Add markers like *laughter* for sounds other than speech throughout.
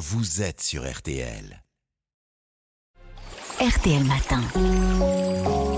vous êtes sur RTL. RTL Matin.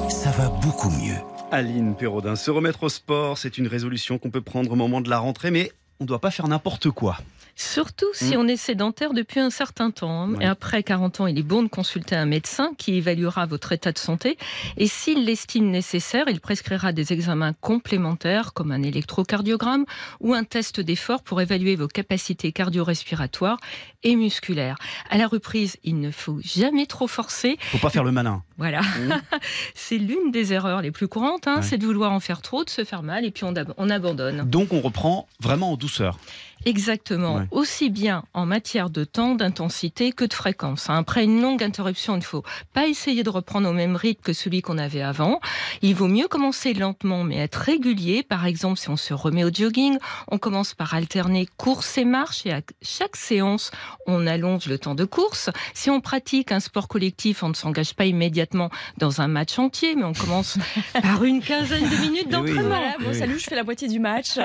Ça va beaucoup mieux. Aline Perraudin, se remettre au sport, c'est une résolution qu'on peut prendre au moment de la rentrée, mais on ne doit pas faire n'importe quoi. Surtout si Mm. on est sédentaire depuis un certain temps. hein. Ouais. Et après 40 ans, il est bon de consulter un médecin qui évaluera votre état de santé. Et s'il l'estime nécessaire, il prescrira des examens complémentaires comme un électrocardiogramme ou un test d'effort pour évaluer vos capacités cardio-respiratoires et musculaires. À la reprise, il ne faut jamais trop forcer. Faut pas faire le malin. Voilà. Mm. *laughs* c'est l'une des erreurs les plus courantes. hein. Ouais. C'est de vouloir en faire trop, de se faire mal et puis on, ab- on abandonne. Donc on reprend vraiment en douceur douceur. Exactement. Ouais. Aussi bien en matière de temps, d'intensité que de fréquence. hein. Après une longue interruption, il ne faut pas essayer de reprendre au même rythme que celui qu'on avait avant. Il vaut mieux commencer lentement, mais être régulier. Par exemple, si on se remet au jogging, on commence par alterner course et marche. Et à chaque séance, on allonge le temps de course. Si on pratique un sport collectif, on ne s'engage pas immédiatement dans un match entier, mais on commence *laughs* par une quinzaine de minutes Eh oui. d'entraînement. Voilà, bon, Oui. salut, je fais la moitié du match.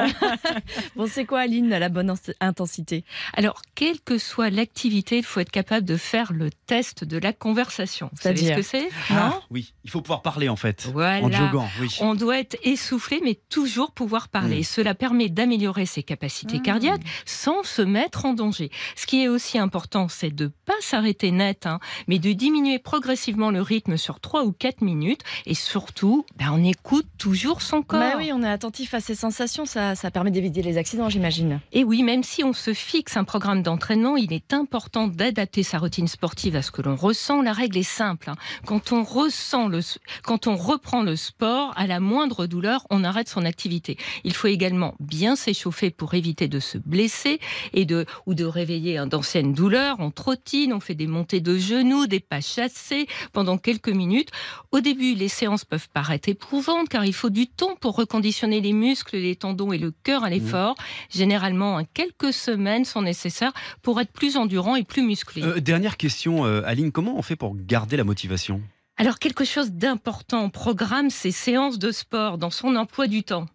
*laughs* bon, c'est quoi, Aline, la bonne intensité Alors, quelle que soit l'activité, il faut être capable de faire le test de la conversation. Vous savez ce C'est-à-dire que c'est? Ah, oui, il faut pouvoir parler en fait. Voilà. En joguant, oui. On doit être essoufflé, mais toujours pouvoir parler. Mm. Cela permet d'améliorer ses capacités Mm. cardiaques sans se mettre en danger. Ce qui est aussi important, c'est de pas s'arrêter net, hein, mais de diminuer progressivement le rythme sur 3 ou 4 minutes. Et surtout, ben, on écoute toujours son corps. Bah oui, on est attentif à ses sensations, ça, ça permet d'éviter les accidents, j'imagine. Et oui, même si on se fixe un programme d'entraînement, il est important d'adapter sa routine sportive à ce que l'on ressent. La règle est simple. hein. Quand on ressent le, quand on reprend le sport, à la moindre douleur, on arrête son activité. Il faut également bien s'échauffer pour éviter de se blesser et de, ou de réveiller hein, d'anciennes douleurs. On trottine, on fait des montées de genoux, des pas chassés pendant quelques minutes. Au début, les séances peuvent paraître éprouvantes car il faut du temps pour reconditionner les muscles, les tendons et le cœur à l'effort. Généralement, quelques semaines sont nécessaires pour être plus endurant et plus musclé. Euh, dernière question, euh, Aline, comment on fait pour garder la motivation? Alors, quelque chose d'important au programme, ces séances de sport dans son emploi du temps.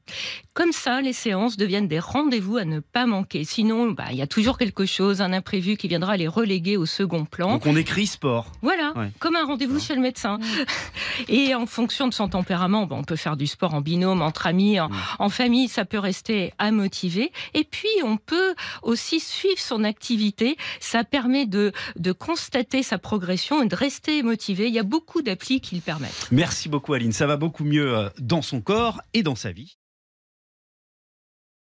Comme ça, les séances deviennent des rendez-vous à ne pas manquer. Sinon, bah, il y a toujours quelque chose, un imprévu qui viendra les reléguer au second plan. Donc on écrit sport. Voilà, Ouais. comme un rendez-vous chez le médecin. *laughs* Et en fonction de son tempérament, bon, on peut faire du sport en binôme, entre amis, en, en famille, ça peut rester à motiver. Et puis, on peut aussi suivre son activité. Ça permet de, de constater sa progression et de rester motivé. Il y a beaucoup Merci beaucoup Aline, ça va beaucoup mieux euh, dans son corps et dans sa vie.